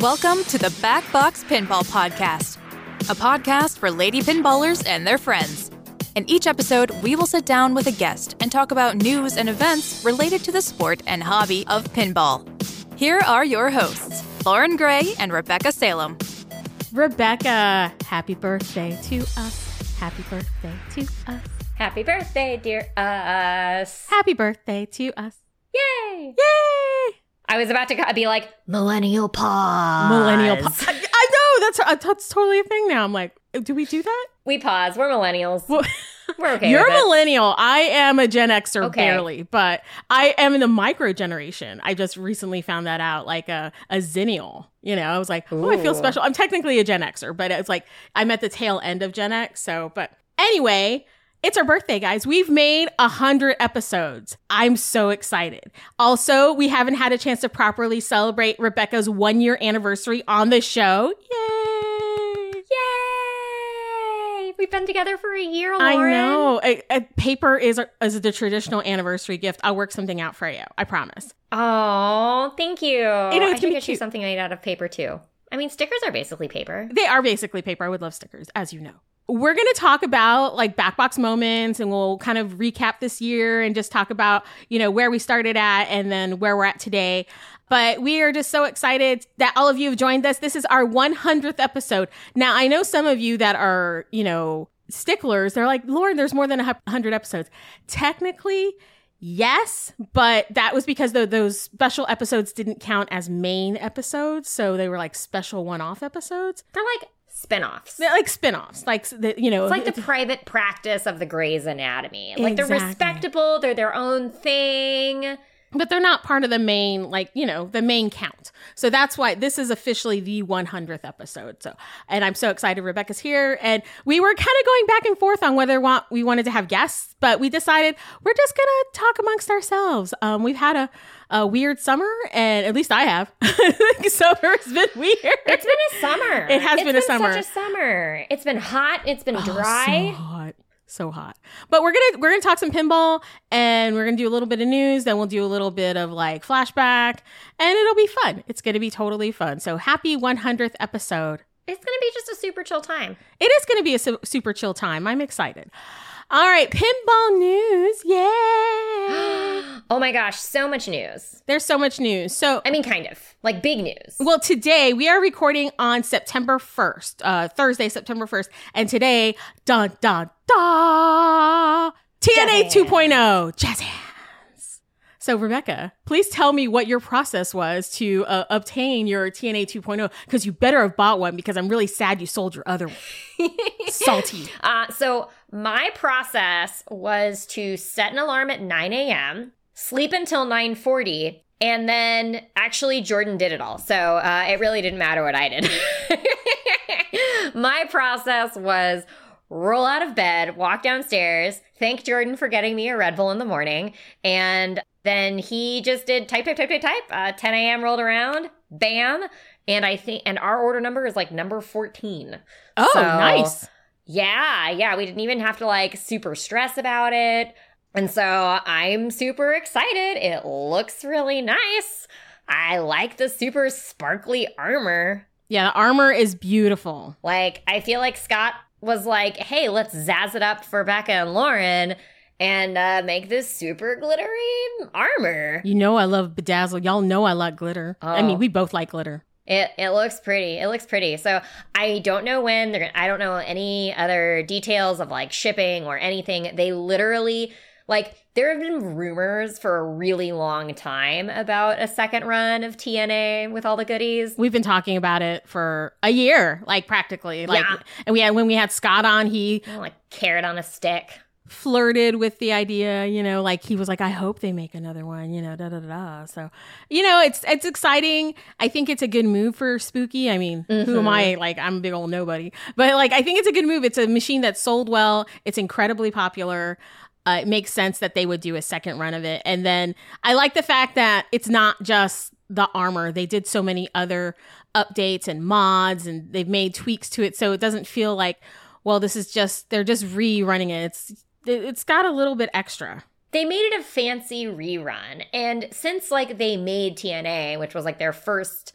Welcome to the Back Box Pinball Podcast, a podcast for lady pinballers and their friends. In each episode, we will sit down with a guest and talk about news and events related to the sport and hobby of pinball. Here are your hosts, Lauren Gray and Rebecca Salem. Rebecca, happy birthday to us. Happy birthday to us. Happy birthday, dear us. Happy birthday to us. Yay! Yay! I was about to be like, millennial pause. Millennial pause. I, I know that's uh, that's totally a thing now. I'm like, do we do that? We pause. We're millennials. Well, We're okay. You're with a it. millennial. I am a Gen Xer Okay. barely, but I am in the micro generation. I just recently found that out, like a, a zennial. You know, I was like, oh, I feel special. I'm technically a Gen Xer, but it's like I'm at the tail end of Gen X. So, but anyway, it's our birthday, guys. We've made a hundred episodes. I'm so excited. Also, we haven't had a chance to properly celebrate Rebecca's one year anniversary on the show. Yay! Yay! We've been together for a year, Lauren. I know. A, a paper is a, is the traditional anniversary gift. I'll work something out for you. I promise. Oh, thank you. know, it's I should get you something made out of paper too. I mean, stickers are basically paper. They are basically paper. I would love stickers, as you know. We're going to talk about like backbox moments and we'll kind of recap this year and just talk about, you know, where we started at and then where we're at today. But we are just so excited that all of you have joined us. This is our 100th episode. Now, I know some of you that are, you know, sticklers. They're like, Lauren, there's more than a 100 episodes. Technically, Yes, but that was because tho- those special episodes didn't count as main episodes, so they were like special one-off episodes. They're like spin-offs. They're like spin-offs, like the, you know, It's like the private practice of the Grey's Anatomy. Like they're respectable, they're their own thing. But they're not part of the main, like you know, the main count. So that's why this is officially the 100th episode. So, and I'm so excited Rebecca's here, and we were kind of going back and forth on whether want we wanted to have guests, but we decided we're just gonna talk amongst ourselves. Um, we've had a a weird summer, and at least I have. Summer's been weird. It's been a summer. It has It's been a summer. Such a summer. It's been hot. It's been Oh, dry. so hot. So hot. But we're gonna we're gonna talk some pinball and we're gonna do a little bit of news, then we'll do a little bit of like flashback, and it'll be fun. It's gonna be totally fun. So happy 100th episode. It's gonna be just a super chill time. It is gonna be a su- super chill time. I'm excited. All right, pinball news. Yeah. oh my gosh, so much news. There's so much news. So I mean, kind of like big news. Well, today we are recording on September 1st, uh, Thursday, September 1st. And today, dun, dun, dun, TNA Jazz 2.0, jazz hands. So, Rebecca, please tell me what your process was to uh, obtain your TNA 2.0 because you better have bought one because I'm really sad you sold your other one. Salty. Uh, so my process was to set an alarm at 9 a.m., sleep until 9:40, and then actually Jordan did it all. So uh, it really didn't matter what I did. my process was roll out of bed, walk downstairs, thank Jordan for getting me a Red Bull in the morning, and then he just did type, type, type, type, type. Uh, 10 a.m. rolled around, bam. And I think, and our order number is like number 14. Oh, So- nice. Yeah, yeah, we didn't even have to like super stress about it. And so I'm super excited. It looks really nice. I like the super sparkly armor. Yeah, the armor is beautiful. Like, I feel like Scott was like, hey, let's zazz it up for Becca and Lauren and uh, make this super glittery armor. You know, I love bedazzle. Y'all know I like glitter. I Oh. mean, we both like glitter. It it looks pretty. It looks pretty. So I don't know when they're gonna. I don't know any other details of like shipping or anything. They literally like there have been rumors for a really long time about a second run of TNA with all the goodies. We've been talking about it for a year, like practically. Like, Yeah. and we had when we had Scott on, he like carrot on a stick. Flirted with the idea. You know, like he was like, "I hope they make another one." You know, da da da da. So, you know, it's it's exciting. I think it's a good move for Spooky. I mean, who am I? Like, I'm a big old nobody, but like, I think it's a good move. It's a machine that sold well. It's incredibly popular. Uh, it makes sense that they would do a second run of it. And then I like the fact that it's not just the armor. They did so many other updates and mods and they've made tweaks to it so it doesn't feel like well this is just they're just rerunning it. It's it's got a little bit extra. They made it a fancy rerun. And since like they made TNA, which was like their first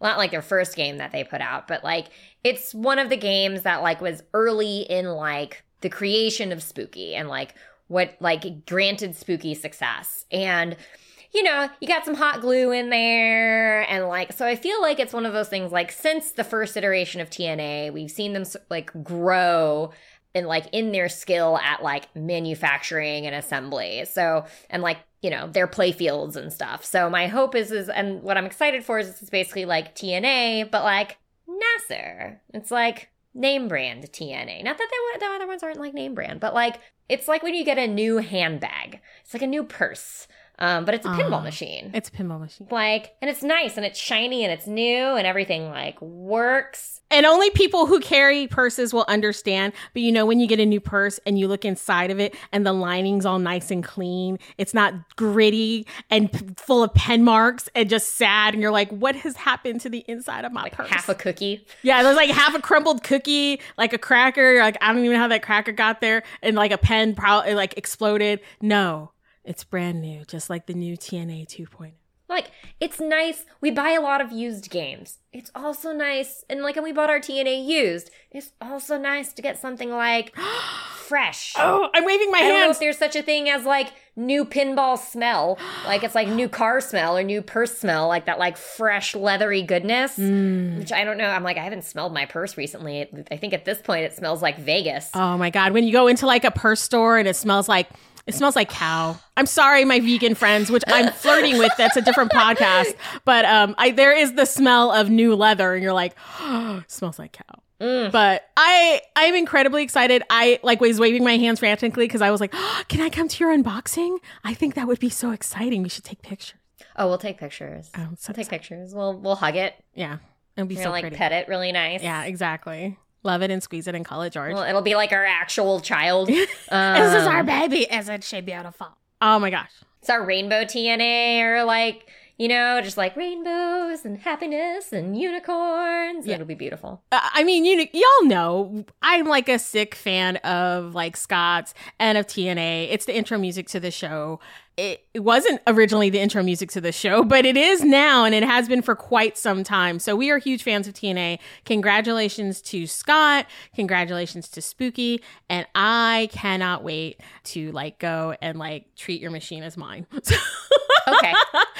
not like their first game that they put out, but like it's one of the games that like was early in like the creation of Spooky and like what like granted Spooky success. And you know, you got some hot glue in there. And like, so I feel like it's one of those things like since the first iteration of TNA, we've seen them like grow and like in their skill at like manufacturing and assembly. So, and like, you know, their play fields and stuff. So my hope is, is, and what I'm excited for is it's basically like TNA, but like Nasser. It's like name brand TNA. Not that the, the other ones aren't like name brand, but like, it's like when you get a new handbag. It's like a new purse. Um, but it's a pinball Uh, machine. It's a pinball machine. Like, and it's nice and it's shiny and it's new and everything like works. And only people who carry purses will understand. But you know, when you get a new purse and you look inside of it and the lining's all nice and clean, it's not gritty and p- full of pen marks and just sad. And you're like, what has happened to the inside of my Like purse? half a cookie. yeah, there's like half a crumbled cookie, like a cracker. You're like, I don't even know how that cracker got there. And like a pen probably like exploded. No, it's brand new, just like the new TNA 2.0. Like, it's nice. We buy a lot of used games. It's also nice. And like, when we bought our TNA used, it's also nice to get something like fresh. Oh, I'm waving my I don't know hands. if there's such a thing as like new pinball smell. Like it's like new car smell or new purse smell, like that like fresh leathery goodness. Mm. Which I don't know. I'm like, I haven't smelled my purse recently. I think at this point it smells like Vegas. Oh my god, when you go into like a purse store and it smells like it smells like cow. I'm sorry, my vegan friends, which I'm flirting with. That's a different podcast. But um, I there is the smell of new leather, and you're like, oh, smells like cow. Mm. But I I'm incredibly excited. I like was waving my hands frantically because I was like, oh, can I come to your unboxing? I think that would be so exciting. We should take pictures. Oh, we'll take pictures. Oh, so We'll take pictures. We'll we'll hug it. yeah, it'd be We're so gonna like pretty. pet it really nice. Yeah, exactly. Love it and squeeze it and call it George. Well, it'll be like our actual child. this is our Um, baby. Isn't she beautiful? Oh my gosh. It's our rainbow TNA or like, you know, just like rainbows and happiness and unicorns. Yeah. It'll be beautiful. Uh, I mean, you y'all know I'm like a sick fan of like Scott's and of TNA. It's the intro music to the show. It, it wasn't originally the intro music to the show, but it is now, and it has been for quite some time. So we are huge fans of TNA. Congratulations to Scott. Congratulations to Spooky, and I cannot wait to like go and like treat your machine as mine. Okay.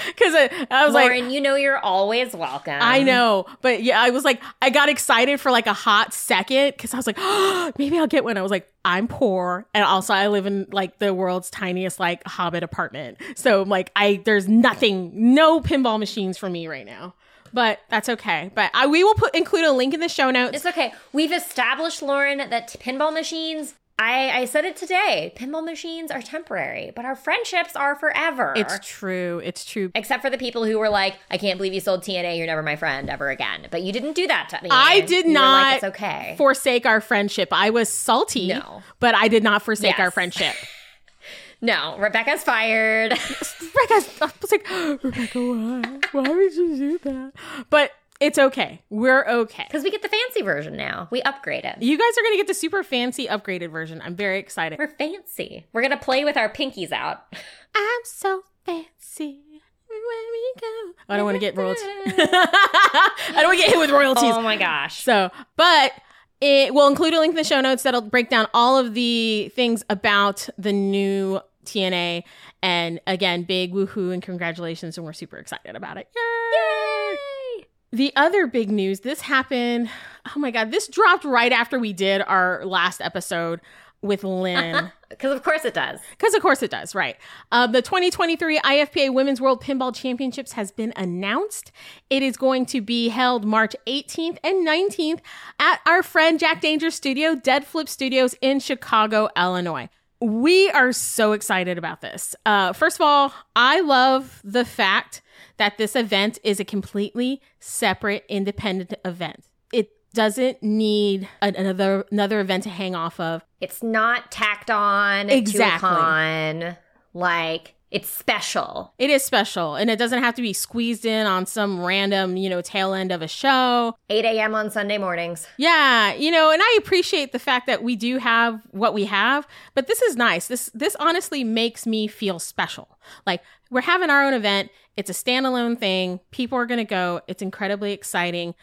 Because I, I was like, Lauren, you know you're always welcome. I know, but yeah, I was like, I got excited for like a hot second because I was like, oh, maybe I'll get one. I was like, I'm poor, and also I live in like the world's tiniest like hobbit apartment, so like I there's nothing, no pinball machines for me right now. But that's okay. But I, we will put include a link in the show notes. It's okay. We've established, Lauren, that pinball machines, I, I said it today, pinball machines are temporary, but our friendships are forever. It's true. It's true. Except for the people who were like, I can't believe you sold TNA, you're never my friend ever again. But you didn't do that to me. I did You not Like, it's okay. forsake our friendship. I was salty, No. but I did not forsake our friendship. no, Rebecca's fired. Rebecca, I was like, Rebecca, why? Why would you do that? But it's okay. We're okay. Because we get the fancy version now. We upgrade it. You guys are going to get the super fancy upgraded version. I'm very excited. We're fancy. We're going to play with our pinkies out. I'm so fancy. When we go. I don't want to get royalties. I don't want to get hit with royalties. Oh my gosh. So, but it will include a link in the show notes that'll break down all of the things about the new TNA. And again, big woohoo and congratulations. And we're super excited about it. Yay! Yay! The other big news this happened. Oh my God, this dropped right after we did our last episode with Lynn. Because of course it does. Because of course it does, right? Uh, the 2023 IFPA Women's World Pinball Championships has been announced. It is going to be held March 18th and 19th at our friend Jack Danger Studio, Dead Flip Studios in Chicago, Illinois. We are so excited about this. Uh, first of all, I love the fact that this event is a completely separate, independent event. It doesn't need an- another another event to hang off of. It's not tacked on Exactly. to a con. Like, it's special. It is special and it doesn't have to be squeezed in on some random, you know, tail end of a show. 8 a.m. on Sunday mornings. Yeah, you know, and I appreciate the fact that we do have what we have, but this is nice. This this honestly makes me feel special. Like we're having our own event. It's a standalone thing. People are going to go. It's incredibly exciting.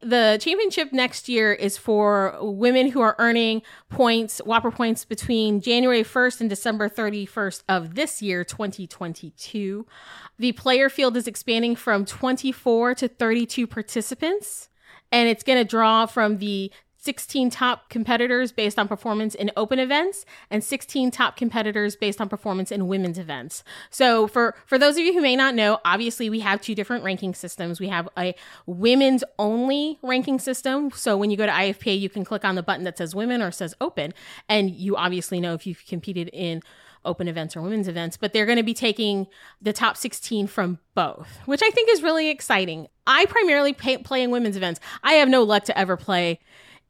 The championship next year is for women who are earning points, WPPR points between January 1st and December 31st of this year, 2022. The player field is expanding from 24 to 32 participants, and it's going to draw from the 16 top competitors based on performance in open events and 16 top competitors based on performance in women's events. So for for those of you who may not know, obviously we have two different ranking systems. We have a women's only ranking system. So when you go to IFPA, you can click on the button that says women or says open and you obviously know if you've competed in open events or women's events, but they're going to be taking the top 16 from both, which I think is really exciting. I primarily pay, play in women's events. I have no luck to ever play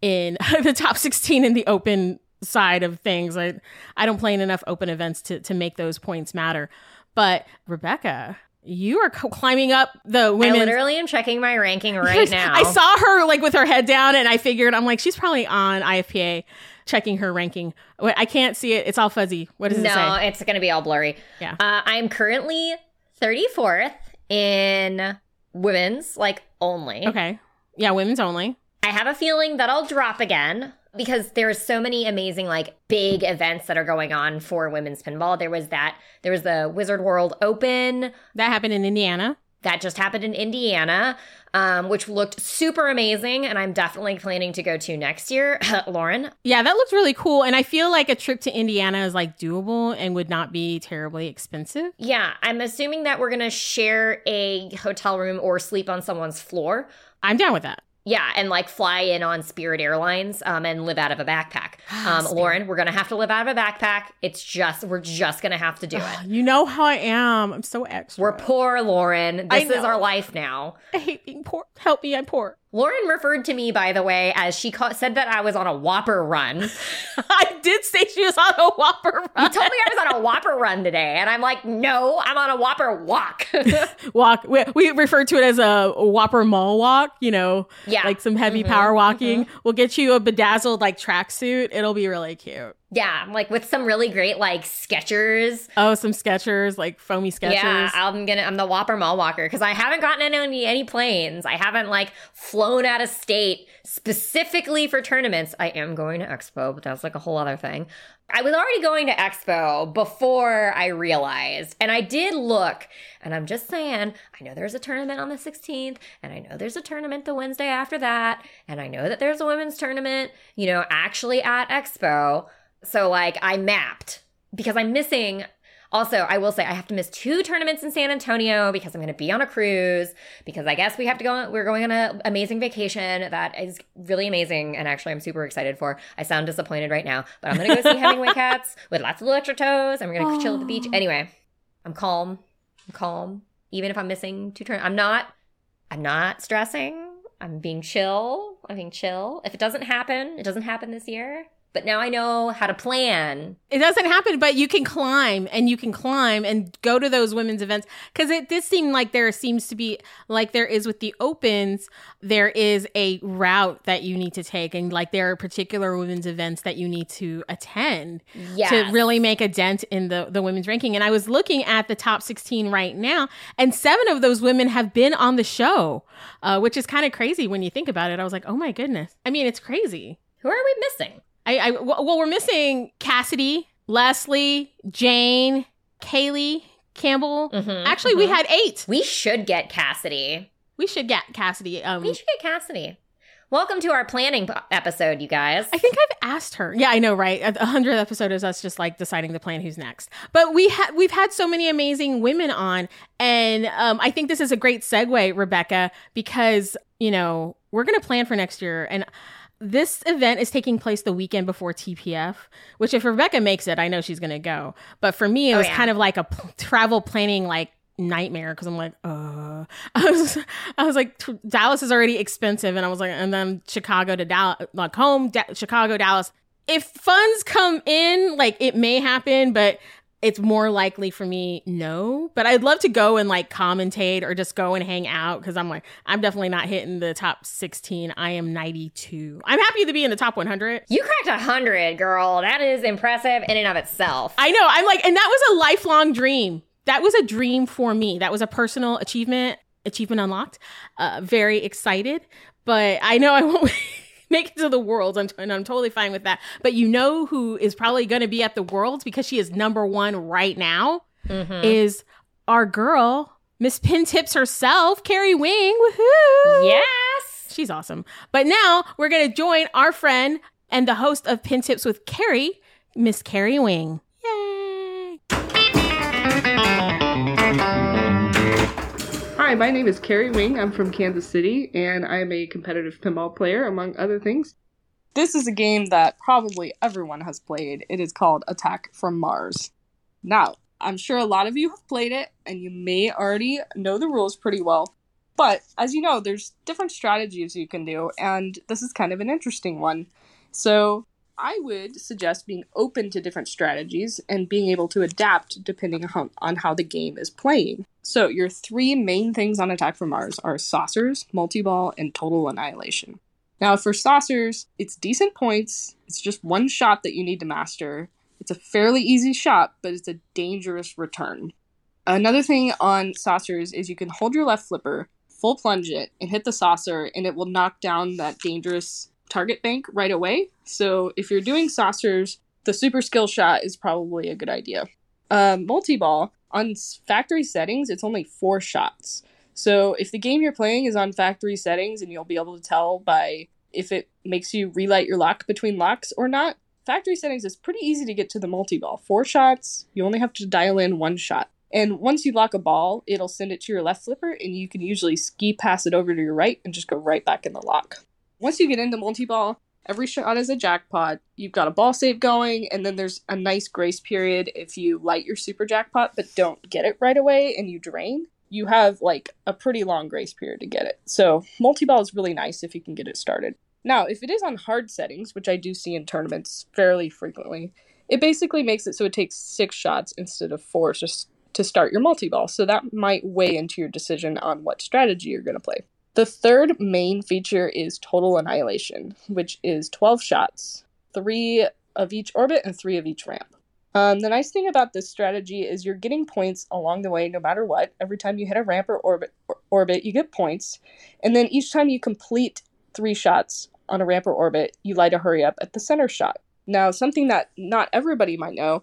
in the top 16 in the open side of things. I I don't play in enough open events to to make those points matter. But Rebecca, you are climbing up the women. I literally am checking my ranking right now. I saw her like with her head down, and I figured I'm like she's probably on IFPA checking her ranking. I can't see it; it's all fuzzy. What does no, it say? No, it's going to be all blurry. Yeah, uh, I'm currently 34th in women's, like only. Okay, yeah, women's only. I have a feeling that I'll drop again because there's so many amazing like big events that are going on for women's pinball. There was that there was the Wizard World Open that happened in Indiana. That just happened in Indiana, um, which looked super amazing, and I'm definitely planning to go to next year. Lauren, yeah, that looks really cool, and I feel like a trip to Indiana is like doable and would not be terribly expensive. Yeah, I'm assuming that we're gonna share a hotel room or sleep on someone's floor. I'm down with that. Yeah, and like fly in on Spirit Airlines um, and live out of a backpack. Um, Lauren, we're gonna have to live out of a backpack. It's just we're just gonna have to do it. You know how I am. I'm so extra. We're poor, Lauren. This is our life now. I hate being poor. Help me, I'm poor. Lauren referred to me, by the way, as she ca- said that I was on a WPPR run. I did say she was on a WPPR run. You told me I was on a WPPR run today, and I'm like, no, I'm on a WPPR walk. walk. We, we refer to it as a WPPR mall walk. You know, yeah, like some heavy mm-hmm, power walking. Mm-hmm. We'll get you a bedazzled like tracksuit. It'll be really cute. Yeah, like with some really great like Skechers. Oh, some Skechers, like foamy Skechers. Yeah, I'm gonna I'm the WPPR Mall Walker because I haven't gotten any any planes. I haven't like flown out of state specifically for tournaments. I am going to Expo, but that's like a whole other thing. I was already going to Expo before I realized, and I did look, and I'm just saying, I know there's a tournament on the 16th, and I know there's a tournament the Wednesday after that, and I know that there's a women's tournament, you know, actually at Expo. So like I mapped because I'm missing also, I will say I have to miss two tournaments in San Antonio because I'm going to be on a cruise. Because I guess we have to go. We're going on an amazing vacation that is really amazing, and actually, I'm super excited for. I sound disappointed right now, but I'm going to go see Hemingway cats with lots of electric toes, and we're going to chill at the beach. Anyway, I'm calm. I'm calm, even if I'm missing two turns. I'm not. I'm not stressing. I'm being chill. I'm being chill. If it doesn't happen, it doesn't happen this year but now I know how to plan. It doesn't happen, but you can climb and you can climb and go to those women's events because it did seem like there seems to be like there is with the opens, there is a route that you need to take, and like there are particular women's events that you need to attend yes. to really make a dent in the the women's ranking. And I was looking at the top sixteen right now, and seven of those women have been on the show, uh, which is kind of crazy when you think about it. I was like, oh my goodness. I mean, it's crazy. Who are we missing? I, I well, we're missing Cassidy, Leslie, Jane, Kaylee, Campbell. Mm-hmm, Actually, mm-hmm. we had eight. We should get Cassidy. We should get Cassidy. Um, we should get Cassidy. Welcome to our planning episode, you guys. I think I've asked her. Yeah, I know, right? A hundredth episode is us just like deciding to plan who's next. But we had we've had so many amazing women on, and um, I think this is a great segue, Rebecca, because you know we're gonna plan for next year, and this event is taking place the weekend before TPF, which if Rebecca makes it, I know she's going to go. But for me, it oh, was yeah. kind of like a p- travel planning like nightmare because I'm like, uh, I was, I was like, Dallas is already expensive, and I was like, and then Chicago to Dallas, like home, da- Chicago, Dallas. If funds come in, like it may happen, but it's more likely for me no but i'd love to go and like commentate or just go and hang out because i'm like i'm definitely not hitting the top 16 i am 92 i'm happy to be in the top 100 you cracked 100 girl. That is impressive in and of itself. I know. I'm like and that was a lifelong dream. That was a dream for me. That was a personal achievement, achievement unlocked. Uh, very excited, but I know I won't make it to the worlds. I'm, and I'm totally fine with that. But you know who is probably going to be at the worlds because she is number one right now mm-hmm. is our girl, Miss Pin Tips herself, Carrie Wing. Woohoo! Yes, she's awesome. But now we're going to join our friend and the host of Pin Tips with Carrie, Miss Carrie Wing. Hi, my name is Carrie Wing. I'm from Kansas City, and I'm a competitive pinball player, among other things. This is a game that probably everyone has played. It is called Attack from Mars. Now, I'm sure a lot of you have played it, and you may already know the rules pretty well. But as you know, there's different strategies you can do, and this is kind of an interesting one. So, I would suggest being open to different strategies and being able to adapt depending on, on how the game is playing. So, your three main things on Attack from Mars are saucers, multi ball, and total annihilation. Now, for saucers, it's decent points. It's just one shot that you need to master. It's a fairly easy shot, but it's a dangerous return. Another thing on saucers is you can hold your left flipper, full plunge it, and hit the saucer, and it will knock down that dangerous target bank right away. So if you're doing saucers, the super skill shot is probably a good idea. Uh, Multi ball on factory settings, it's only four shots. So if the game you're playing is on factory settings, and you'll be able to tell by if it makes you relight your lock between locks or not. Factory settings is pretty easy to get to the multi ball. Four shots, you only have to dial in one shot. And once you lock a ball, it'll send it to your left flipper, and you can usually ski pass it over to your right and just go right back in the lock once you get into multi-ball, every shot is a jackpot. You've got a ball save going, and then there's a nice grace period if you light your super jackpot but don't get it right away and you drain. You have like a pretty long grace period to get it. So multi-ball is really nice if you can get it started. Now, if it is on hard settings, which I do see in tournaments fairly frequently, it basically makes it so it takes six shots instead of four just to start your multi-ball. So that might weigh into your decision on what strategy you're going to play. The third main feature is Total Annihilation, which is 12 shots, three of each orbit and three of each ramp. Um, the nice thing about this strategy is you're getting points along the way no matter what. Every time you hit a ramp or orbit, or orbit, you get points. And then each time you complete three shots on a ramp or orbit, you light a hurry up at the center shot. Now, something that not everybody might know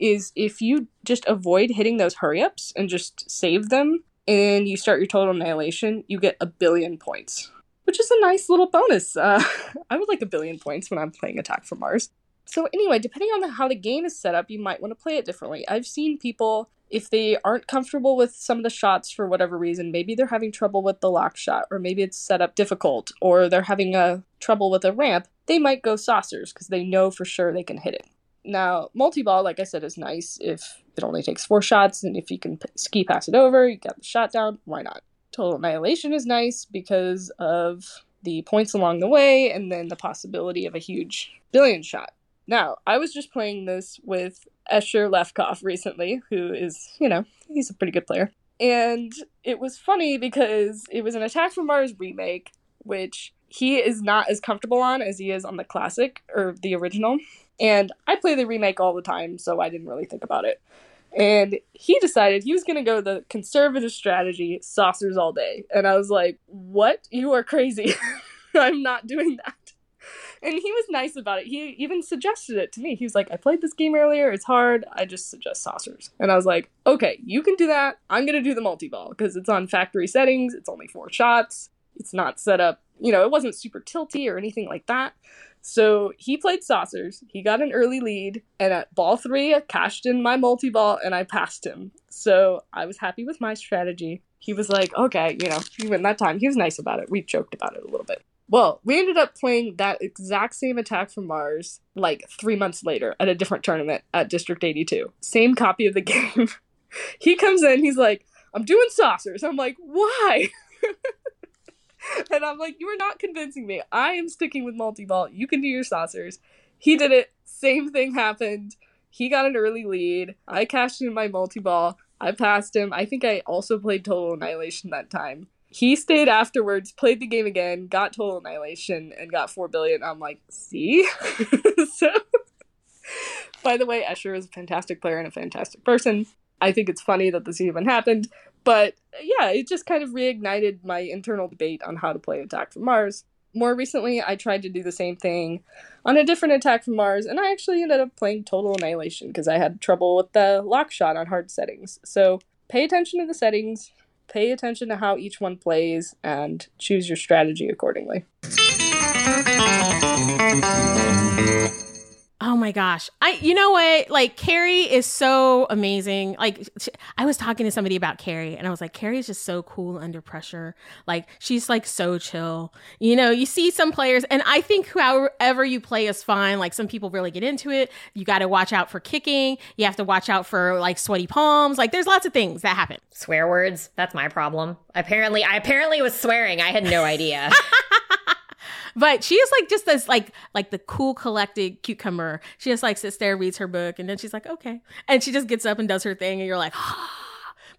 is if you just avoid hitting those hurry ups and just save them, and you start your total annihilation, you get a billion points, which is a nice little bonus. Uh, I would like a billion points when I'm playing Attack from Mars. So, anyway, depending on the, how the game is set up, you might want to play it differently. I've seen people, if they aren't comfortable with some of the shots for whatever reason, maybe they're having trouble with the lock shot, or maybe it's set up difficult, or they're having a trouble with a ramp, they might go saucers because they know for sure they can hit it. Now, multi ball, like I said, is nice if it only takes four shots, and if you can ski pass it over, you got the shot down, why not? Total Annihilation is nice because of the points along the way and then the possibility of a huge billion shot. Now, I was just playing this with Escher Lefkoff recently, who is, you know, he's a pretty good player. And it was funny because it was an Attack from Mars remake, which he is not as comfortable on as he is on the classic or the original. And I play the remake all the time, so I didn't really think about it. And he decided he was going to go the conservative strategy, saucers all day. And I was like, what? You are crazy. I'm not doing that. And he was nice about it. He even suggested it to me. He was like, I played this game earlier. It's hard. I just suggest saucers. And I was like, okay, you can do that. I'm going to do the multi ball because it's on factory settings. It's only four shots. It's not set up, you know, it wasn't super tilty or anything like that. So he played saucers. He got an early lead, and at ball three, I cashed in my multi ball and I passed him. So I was happy with my strategy. He was like, okay, you know, even that time, he was nice about it. We joked about it a little bit. Well, we ended up playing that exact same attack from Mars like three months later at a different tournament at District 82. Same copy of the game. he comes in, he's like, I'm doing saucers. I'm like, why? and I'm like, you are not convincing me. I am sticking with multi ball. You can do your saucers. He did it. Same thing happened. He got an early lead. I cashed in my multi ball. I passed him. I think I also played Total Annihilation that time. He stayed afterwards, played the game again, got Total Annihilation, and got 4 billion. I'm like, see? so, by the way, Escher is a fantastic player and a fantastic person. I think it's funny that this even happened. But uh, yeah, it just kind of reignited my internal debate on how to play Attack from Mars. More recently, I tried to do the same thing on a different Attack from Mars, and I actually ended up playing Total Annihilation because I had trouble with the lock shot on hard settings. So pay attention to the settings, pay attention to how each one plays, and choose your strategy accordingly. Oh my gosh. I you know what? Like Carrie is so amazing. Like I was talking to somebody about Carrie and I was like Carrie is just so cool under pressure. Like she's like so chill. You know, you see some players and I think however you play is fine. Like some people really get into it. You got to watch out for kicking. You have to watch out for like sweaty palms. Like there's lots of things that happen. Swear words. That's my problem. Apparently I apparently was swearing. I had no idea. But she is like just this like like the cool collected cucumber. She just like sits there, reads her book, and then she's like, okay. And she just gets up and does her thing, and you're like,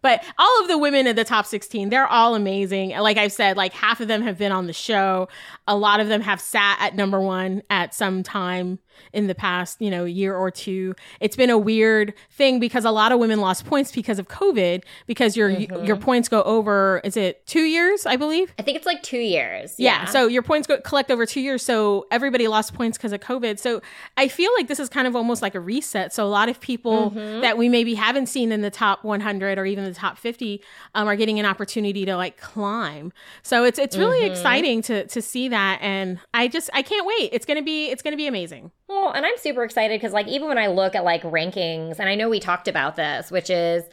But all of the women in the top 16, they're all amazing. Like I've said, like half of them have been on the show. A lot of them have sat at number one at some time in the past, you know, year or two. It's been a weird thing because a lot of women lost points because of COVID because your mm-hmm. your points go over is it 2 years, I believe? I think it's like 2 years. Yeah, yeah so your points go collect over 2 years, so everybody lost points because of COVID. So I feel like this is kind of almost like a reset. So a lot of people mm-hmm. that we maybe haven't seen in the top 100 or even the top 50 um, are getting an opportunity to like climb. So it's it's really mm-hmm. exciting to to see that and I just I can't wait. It's going to be it's going to be amazing. Well, and I'm super excited because, like, even when I look at like rankings, and I know we talked about this, which is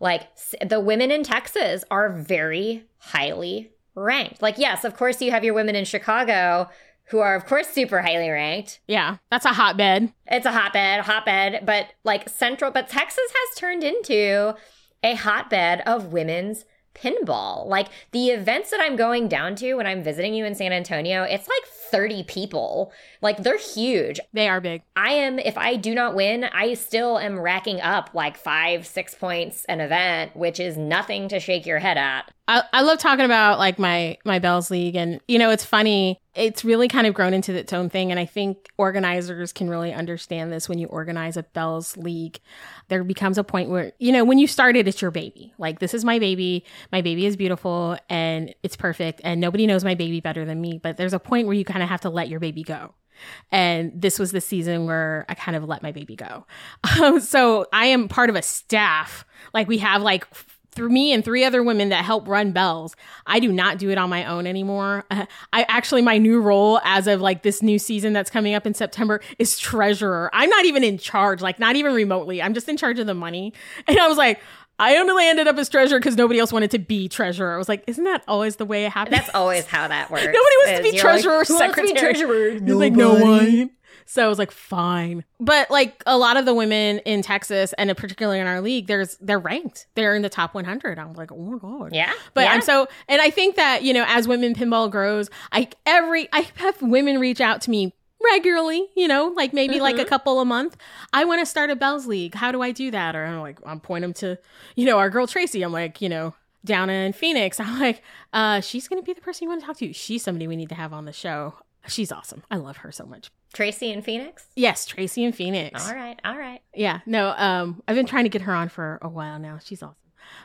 like the women in Texas are very highly ranked. Like, yes, of course, you have your women in Chicago who are, of course, super highly ranked. Yeah, that's a hotbed. It's a hotbed, hotbed, but like central, but Texas has turned into a hotbed of women's pinball. Like the events that I'm going down to when I'm visiting you in San Antonio, it's like 30 people. Like they're huge. They are big. I am, if I do not win, I still am racking up like five, six points an event, which is nothing to shake your head at. I, I love talking about like my my Belles League and you know it's funny it's really kind of grown into its own thing and I think organizers can really understand this when you organize a Belles League there becomes a point where you know when you started it's your baby like this is my baby my baby is beautiful and it's perfect and nobody knows my baby better than me but there's a point where you kind of have to let your baby go and this was the season where I kind of let my baby go. Um, so I am part of a staff. Like we have like through me and three other women that help run Belles I do not do it on my own anymore. Uh, I actually, my new role as of like this new season that's coming up in September is treasurer. I'm not even in charge, like not even remotely. I'm just in charge of the money. And I was like, I only ended up as treasurer because nobody else wanted to be treasurer. I was like, isn't that always the way it happens? That's always how that works. nobody wants to be treasurer like, or secretary. treasurer? Like, no one. So I was like, fine. But like a lot of the women in Texas and particularly in our league, there's they're ranked. They're in the top 100. I'm like, oh my god. Yeah. But yeah. I'm so, and I think that you know, as women pinball grows, I every I have women reach out to me regularly, you know, like maybe mm-hmm. like a mm-hmm. couple a month. I want to start a Belles League. How do I do that? Or I'm like, I'm pointing them to, you know, our girl Tracy. I'm like, you know, down in Phoenix. I'm like, uh, she's gonna be the person you want to talk to. She's somebody we need to have on the show. She's awesome. I love her so much. Tracy in Phoenix? Yes, Tracy in Phoenix. All right, all right. Yeah, no, um, I've been trying to get her on for a while now. She's awesome.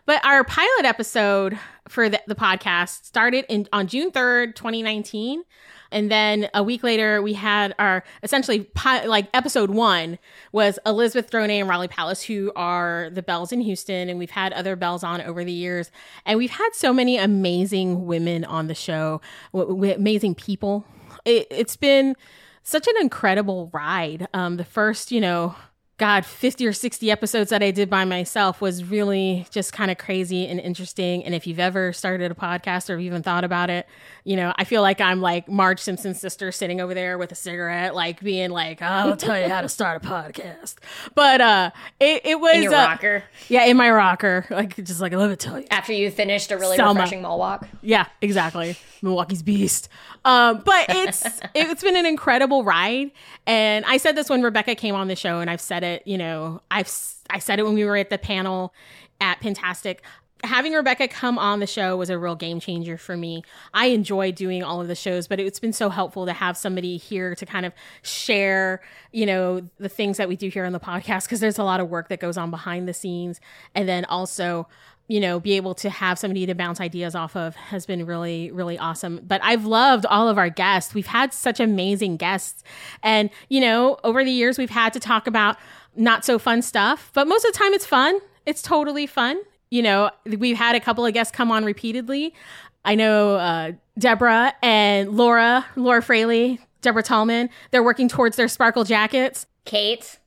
But our pilot episode for the, the podcast started in on June 3rd, 2019. And then a week later, we had our essentially like episode one was Elizabeth Drone and Raleigh Palace, who are the Belles in Houston. And we've had other Belles on over the years. And we've had so many amazing women on the show, w- w- amazing people. It, it's been such an incredible ride. Um, the first, you know, God, 50 or 60 episodes that I did by myself was really just kind of crazy and interesting. And if you've ever started a podcast or even thought about it, you know, I feel like I'm like Marge Simpson's sister sitting over there with a cigarette, like being like, oh, I'll tell you how to start a podcast. But uh it, it was in your uh, rocker. Yeah, in my rocker. Like just like let me tell you. After you finished a really Selma. refreshing mall walk. Yeah, exactly. Milwaukee's beast. Um, but it's it's been an incredible ride. And I said this when Rebecca came on the show, and I've said it, you know, I've I said it when we were at the panel at Pintastic. having Rebecca come on the show was a real game changer for me. I enjoy doing all of the shows, but it's been so helpful to have somebody here to kind of share, you know, the things that we do here on the podcast because there's a lot of work that goes on behind the scenes. And then also, you know, be able to have somebody to bounce ideas off of has been really, really awesome. But I've loved all of our guests. We've had such amazing guests. And, you know, over the years, we've had to talk about not so fun stuff, but most of the time it's fun. It's totally fun you know, we've had a couple of guests come on repeatedly. I know uh, Deborah and Laura, Laura Fraley, Deborah Tallman, they're working towards their sparkle jackets. Kate,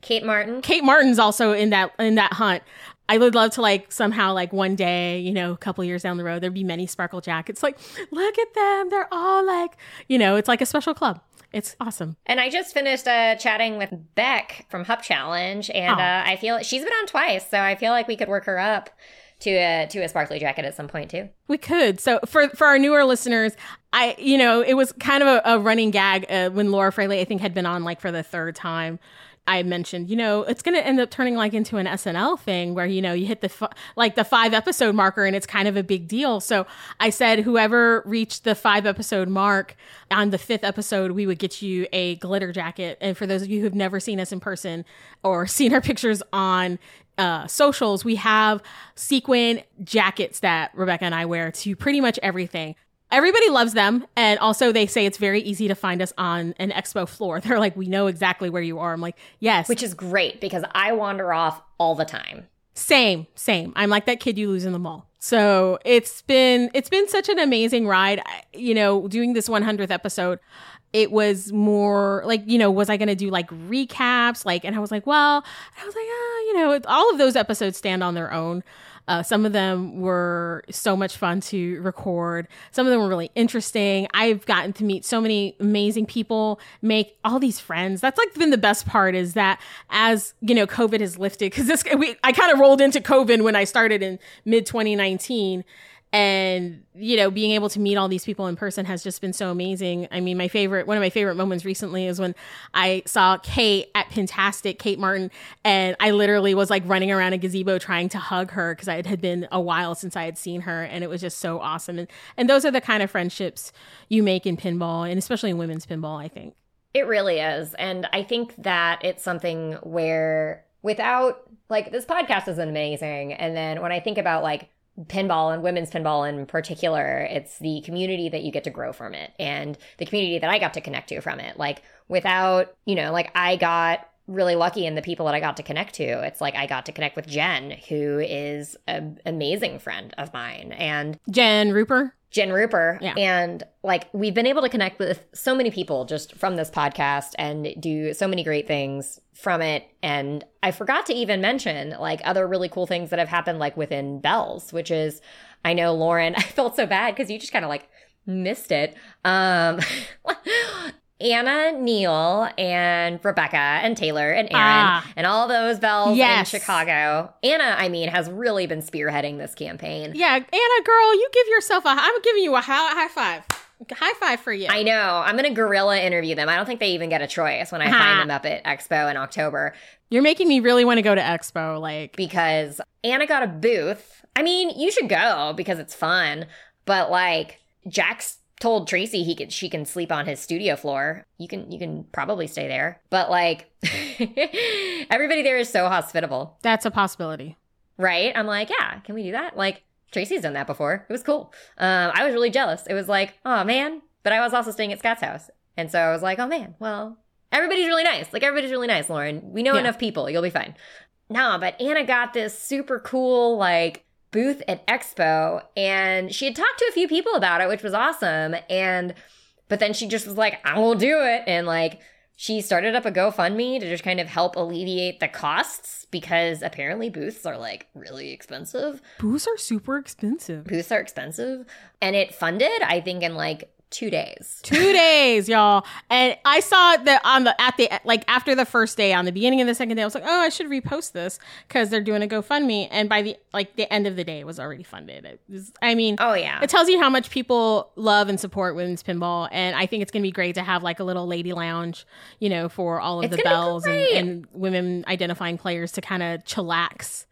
Kate Martin. Kate Martin's also in that in that hunt. I would love to like somehow like one day, you know, a couple years down the road, there'd be many sparkle jackets. Like, look at them. They're all like, you know, it's like a special club. It's awesome. And I just finished uh, chatting with Beck from Hup Challenge, and oh. uh, I feel she's been on twice, so I feel like we could work her up to a to a sparkly jacket at some point too. We could. So for for our newer listeners, I you know it was kind of a, a running gag uh, when Laura Fraley I think had been on like for the third time. I mentioned, you know, it's going to end up turning like into an SNL thing where, you know, you hit the, f- like the five episode marker and it's kind of a big deal. So I said, whoever reached the five episode mark on the fifth episode, we would get you a glitter jacket. And for those of you who've never seen us in person or seen our pictures on uh, socials, we have sequin jackets that Rebecca and I wear to pretty much everything everybody loves them and also they say it's very easy to find us on an expo floor. They're like we know exactly where you are. I'm like yes. Which is great because i wander off all the time. Same same. I'm like that kid you lose in the mall. So it's been it's been such an amazing ride. You know doing this 100th episode it was more like you know was i going to do like recaps? Like and i was like well i was like ah, you know all of those episodes stand on their own uh, some of them were so much fun to record. Some of them were really interesting. I've gotten to meet so many amazing people, make all these friends. That's like been the best part is that as you know, COVID has lifted because this we I kind of rolled into COVID when I started in mid 2019 and you know being able to meet all these people in person has just been so amazing. I mean my favorite one of my favorite moments recently is when i saw kate at pintastic kate martin and i literally was like running around a gazebo trying to hug her because it had been a while since i had seen her and it was just so awesome. And and those are the kind of friendships you make in pinball and especially in women's pinball i think. It really is. And i think that it's something where without like this podcast is amazing. And then when i think about like pinball and women's pinball in particular, it's the community that you get to grow from it and the community that I got to connect to from it. Like without, you know, like I got really lucky in the people that I got to connect to. It's like I got to connect with Jen, who is an amazing friend of mine. And Jen Rupert? Jen Rupert. Yeah. And like we've been able to connect with so many people just from this podcast and do so many great things from it. And I forgot to even mention like other really cool things that have happened like within Belles, which is I know Lauren, I felt so bad because you just kind of like missed it. Um Anna, Neil, and Rebecca, and Taylor, and Aaron, ah, and all those Belles yes. in Chicago. Anna, I mean, has really been spearheading this campaign. Yeah, Anna, girl, you give yourself a. I'm giving you a high five. High five for you. I know. I'm going to gorilla interview them. I don't think they even get a choice when I find them up at Expo in October. You're making me really want to go to Expo, like. Because Anna got a booth. I mean, you should go because it's fun, but like, Jack's told Tracy he could she can sleep on his studio floor. You can you can probably stay there. But like everybody there is so hospitable. That's a possibility. Right? I'm like, yeah, can we do that? Like Tracy's done that before. It was cool. Um, I was really jealous. It was like, oh man. But I was also staying at Scott's house. And so I was like, oh man, well, everybody's really nice. Like everybody's really nice, Lauren. We know yeah. enough people. You'll be fine. No, but Anna got this super cool, like booth at Expo and she had talked to a few people about it, which was awesome. And, but then she just was like, I will do it. And like, she started up a GoFundMe to just kind of help alleviate the costs because apparently booths are like really expensive. Booths are super expensive. Booths are expensive. And it funded, I think, in like two days. Two days, y'all. And I saw that on the at the like after the first day, on the beginning of the second day, I was like, oh, I should repost this because they're doing a GoFundMe. And by the like the end of the day, it was already funded. It was, I mean, oh yeah, it tells you how much people love and support women's pinball. And I think it's gonna be great to have like a little lady lounge, you know, for all of it's the Belles and, and women identifying players to kind of chillax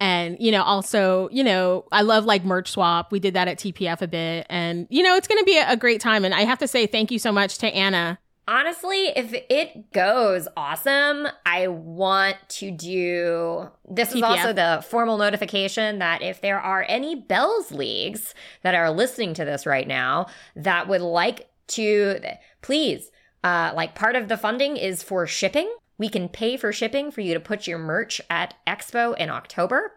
And, you know, also, you know, I love like merch swap. We did that at TPF a bit. And, you know, it's going to be a, a great time. And I have to say thank you so much to Anna Honestly, if it goes awesome, I want to do. This is TPF. also the formal notification that if there are any Belles leagues that are listening to this right now that would like to, please, uh, like part of the funding is for shipping. We can pay for shipping for you to put your merch at Expo in October.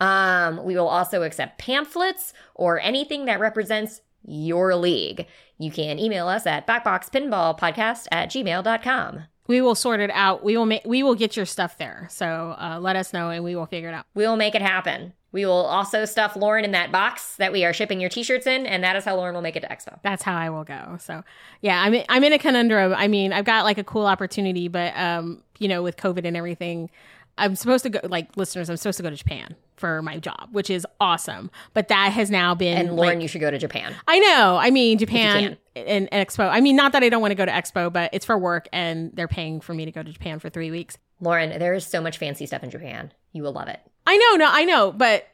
Um, we will also accept pamphlets or anything that represents your league. You can email us at backboxpinballpodcast at gmail.com. we will sort it out. We will make we will get your stuff there. So uh, let us know and we will figure it out. We will make it happen. We will also stuff Lauren in that box that we are shipping your t-shirts in, and that is how Lauren will make it to Expo. That's how I will go. So yeah, I'm in, I'm in a conundrum. I mean, I've got like a cool opportunity, but um, you know, with COVID and everything, I'm supposed to go. Like listeners, I'm supposed to go to Japan for my job, which is awesome. But that has now been And Lauren, like- you should go to Japan. I know. I mean, Japan and, and Expo. I mean, not that I don't want to go to Expo, but it's for work, and they're paying for me to go to Japan for three weeks. Lauren, there is so much fancy stuff in Japan. You will love it. I know, no, I know, but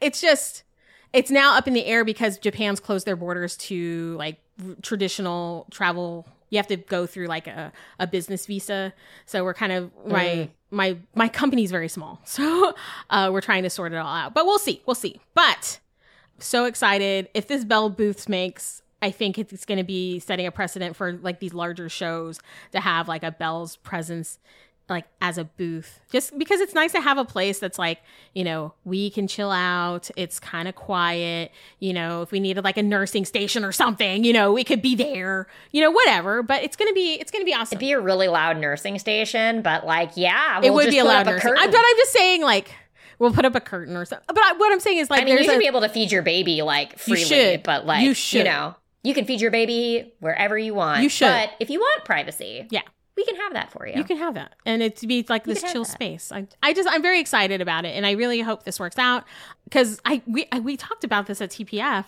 it's just it's now up in the air because Japan's closed their borders to like traditional travel. You have to go through like a, a business visa. So we're kind of my my my company's very small, so uh, we're trying to sort it all out. But we'll see, we'll see. But so excited if this Bell Booths makes. I think it's going to be setting a precedent for like these larger shows to have like a Belles presence like as a booth just because it's nice to have a place that's like you know we can chill out it's kind of quiet you know if we needed like a nursing station or something you know we could be there you know whatever but it's gonna be it's gonna be awesome It'd be a really loud nursing station, but like, yeah, it we'll would just be a put loud up a nursing I, curtain. but i'm just saying like we'll put up a curtain or something but I, what i'm saying is like I mean, you should a, be able to feed your baby like freely, should. but like You should you, know, you can feed your baby wherever you want. You should. But if you want privacy, Yeah. We can have that for you. You can have that, and it's be like You this chill space. I, I just, I'm very excited about it, and I really hope this works out because I we I, we talked about this at TPF,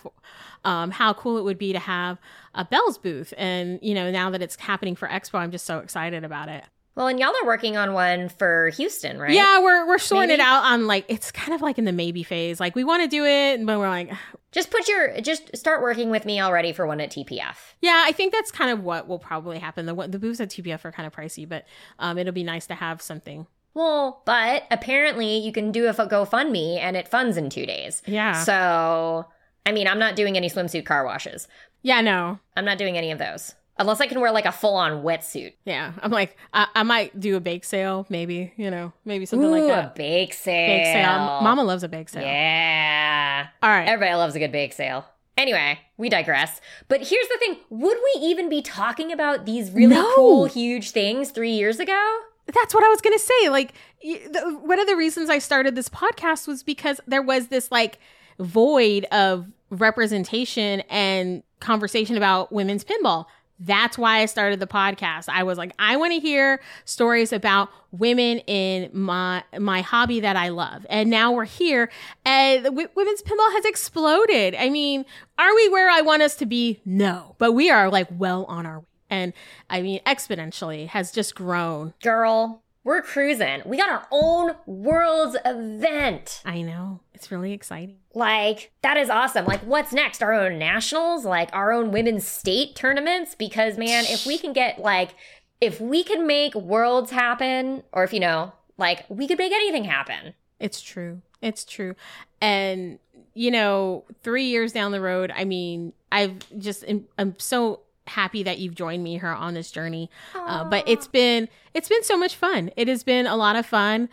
um, how cool it would be to have a Belles booth, and you know now that it's happening for Expo, I'm just so excited about it. Well, and y'all are working on one for Houston, right? Yeah, we're we're sorting Maybe? it out on like it's kind of like in the maybe phase. Like we want to do it, but we're like, Just put your just start working with me already for one at TPF. yeah, I think that's kind of what will probably happen. The the booths at TPF are kind of pricey, but um, it'll be nice to have something. Well, but apparently you can do a GoFundMe and it funds in two days. Yeah, So, I mean, I'm not doing any swimsuit car washes. yeah, no, I'm not doing any of those. Unless I can wear like a full on wetsuit. Yeah, I'm like, I, I might do a bake sale, maybe, you know, maybe something Ooh, like that. a bake sale. Bake sale. Mama loves a bake sale. Yeah. All right. Everybody loves a good bake sale. Anyway, we digress. But here's the thing would we even be talking about these really No. cool, huge things three years ago? That's what I was going to say. Like, the, one of the reasons I started this podcast was because there was this like void of representation and conversation about women's pinball. That's why I started the podcast. I was like, I want to hear stories about women in my my hobby that I love. And now we're here, and w- women's pinball has exploded. I mean, are we where I want us to be? No, but we are like well on our way. And I mean, exponentially has just grown. Girl, we're cruising. We got our own world's event. I know it's really exciting. Like, that is awesome. Like, what's next? Our own nationals? Like, our own women's state tournaments? Because, man, if we can get, like, if we can make worlds happen, or if, you know, like, we could make anything happen. It's true. It's true. And you know, 3 years down the road, I mean, I've just I'm so happy that you've joined me here on this journey. Uh, but it's been it's been so much fun. It has been a lot of fun.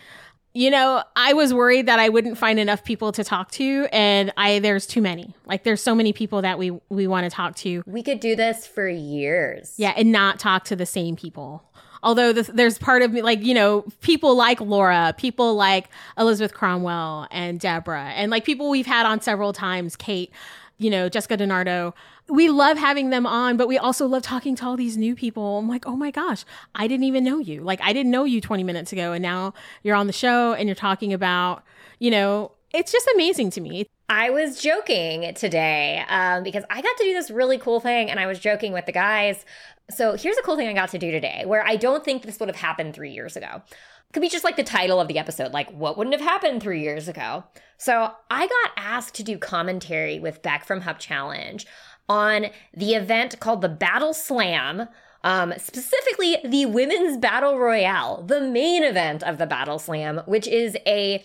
You know, I was worried that I wouldn't find enough people to talk to and I there's too many. Like there's so many people that we we want to talk to. We could do this for years. Yeah, and not talk to the same people. Although the, there's part of me, like, you know, people like Laura, people like Elizabeth Cromwell and Deborah, and like people we've had on several times, Kate, you know, Jessica Donardo. We love having them on, but we also love talking to all these new people. I'm like, oh my gosh, I didn't even know you. Like, I didn't know you 20 minutes ago, and now you're on the show and you're talking about, you know, it's just amazing to me. I was joking today um, because I got to do this really cool thing, and I was joking with the guys. So here's a cool thing I got to do today, where I don't think this would have happened three years ago. Could be just like the title of the episode, like what wouldn't have happened three years ago. So I got asked to do commentary with Beck from Hub Challenge on the event called the Battle Slam, um, specifically the Women's Battle Royale, the main event of the Battle Slam, which is a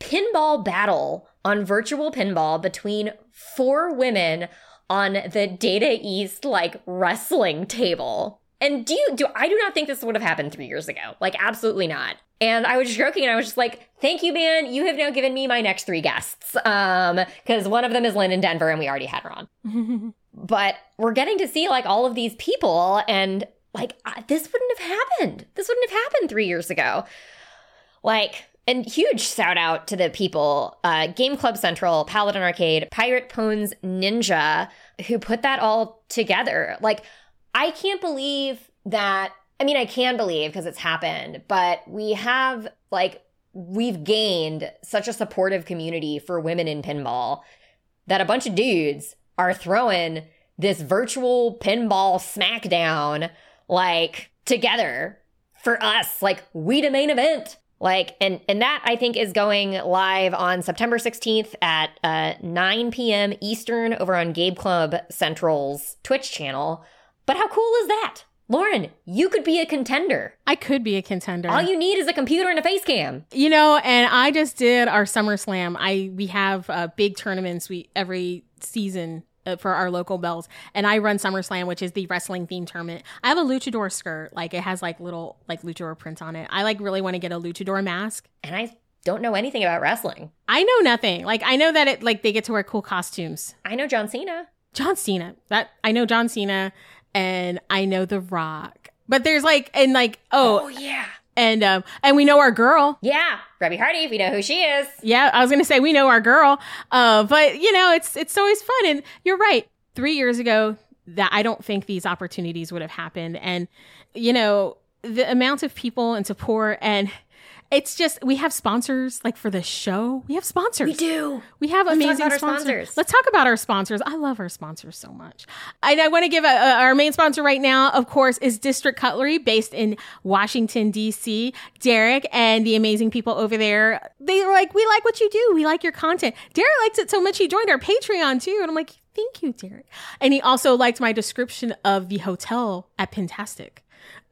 pinball battle on virtual pinball between four women on the Data East like wrestling table. And do you do I do not think this would have happened three years ago. Like absolutely not. And I was just joking and I was just like, thank you, man. You have now given me my next three guests. Um, because one of them is Lynn in Denver and we already had her on. but we're getting to see like all of these people and like I, this wouldn't have happened. This wouldn't have happened three years ago. Like, and huge shout out to the people, uh, Game Club Central, Paladin Arcade, Pirate Pones Ninja, who put that all together. Like, I can't believe that. I mean, I can believe because it's happened, but we have like we've gained such a supportive community for women in pinball that a bunch of dudes are throwing this virtual pinball smackdown like together for us like we the main event. Like and and that i think is going live on september 16th at uh, 9 p.m eastern over on gabe club central's twitch channel. But how cool is that lauren you could be a contender I could be a contender. all you need is a computer and a face cam You know, and I just did our SummerSlam. I we have uh, big tournaments we every season uh, for our local Belles, and I run SummerSlam, which is the wrestling themed tournament. I have a luchador skirt, like it has like little like luchador prints on it. I like really want to get a luchador mask. and i don't know anything about wrestling I know nothing. Like I know that it like they get to wear cool costumes. i know john cena John Cena. That I know John Cena, and I know The Rock. But there's like and like oh, yeah and um and we know our girl. yeah Reby Hardy we know who she is Yeah, I was gonna say we know our girl, uh, but you know it's it's always fun. And you're right. Three years ago, that I don't think these opportunities would have happened. And you know the amount of people and support, and it's just we have sponsors like for the show. We have sponsors. we do We have Let's amazing sponsors. sponsors. Let's talk about our sponsors. I love our sponsors so much. And I want to give a, a- our main sponsor right now, of course, is District Cutlery, based in Washington D.C. Derek and the amazing people over there. They were like, "We like what you do. We like your content." Derek likes it so much he joined our Patreon too, and I'm like, "Thank you, Derek." And he also liked my description of the hotel at Pintastic.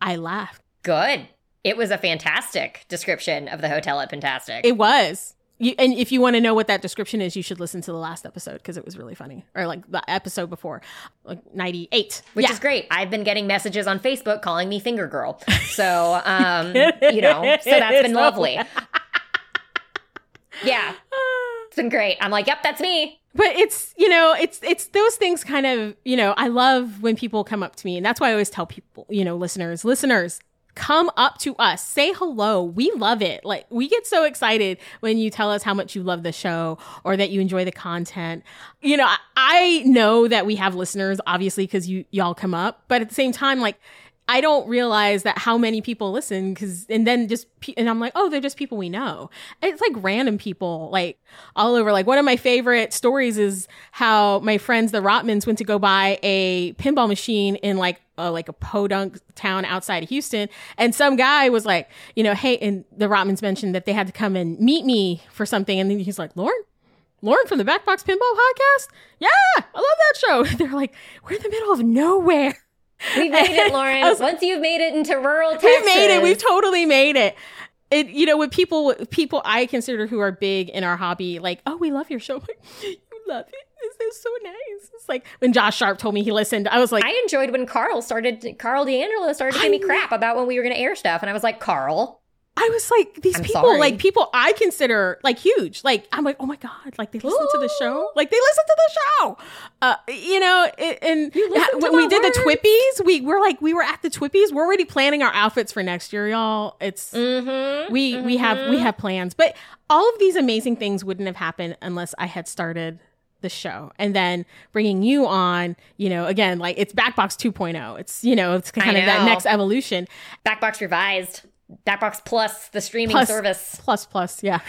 I laughed. Good. It was a fantastic description of the hotel at Pintastic. It was. You, and if you want to know what that description is, you should listen to the last episode because it was really funny, or like the episode before, like ninety eight, which yeah. is great. I've been getting messages on Facebook calling me finger girl. So, um, you know, so that's been lovely. Yeah. It's been great. I'm like, yep, that's me. But it's you know, it's it's those things kind of you know. I love when people come up to me, and that's why I always tell people, you know, listeners, listeners, come up to us, say hello. We love it. Like we get so excited when you tell us how much you love the show or that you enjoy the content. You know, I, I know that we have listeners, obviously, because you y'all come up, but at the same time, like. I don't realize that how many people listen because, and then just, pe- and I'm like, oh, they're just people we know. It's like random people, like all over. Like one of my favorite stories is how my friends, the Rotmans, went to go buy a pinball machine in like, uh, like a podunk town outside of Houston. And some guy was like, you know, hey, and the Rotmans mentioned that they had to come and meet me for something. And then he's like, Lauren, Lauren from the Backbox Pinball Podcast? Yeah, I love that show. They're like, we're in the middle of nowhere. We've made it, Lauren. Was- Once you've made it into rural Texas. We've made it. We've totally made it. It, you know, with people, people I consider who are big in our hobby, like, oh, we love your show. You love it. This is so nice. It's like when Josh Sharpe told me he listened, I was like, I enjoyed when Karl started, Karl DeAngelo started give me crap about when we were going to air stuff. And I was like, Karl, I was like, these I'm people, sorry. like people I consider like huge. Like, I'm like, oh my God, like they listen to the show. Like they listen to the show. Uh, you know, it, and to when we did the. Twippies, we were like, we were at the Twippies. We're already planning our outfits for next year, y'all. It's, mm-hmm. we we have we have plans but all of these amazing things wouldn't have happened unless i had started the show and then bringing you on you know again like it's backbox 2.0 it's you know it's kind of that next evolution Backbox revised. Backbox Plus, the streaming plus service. plus plus yeah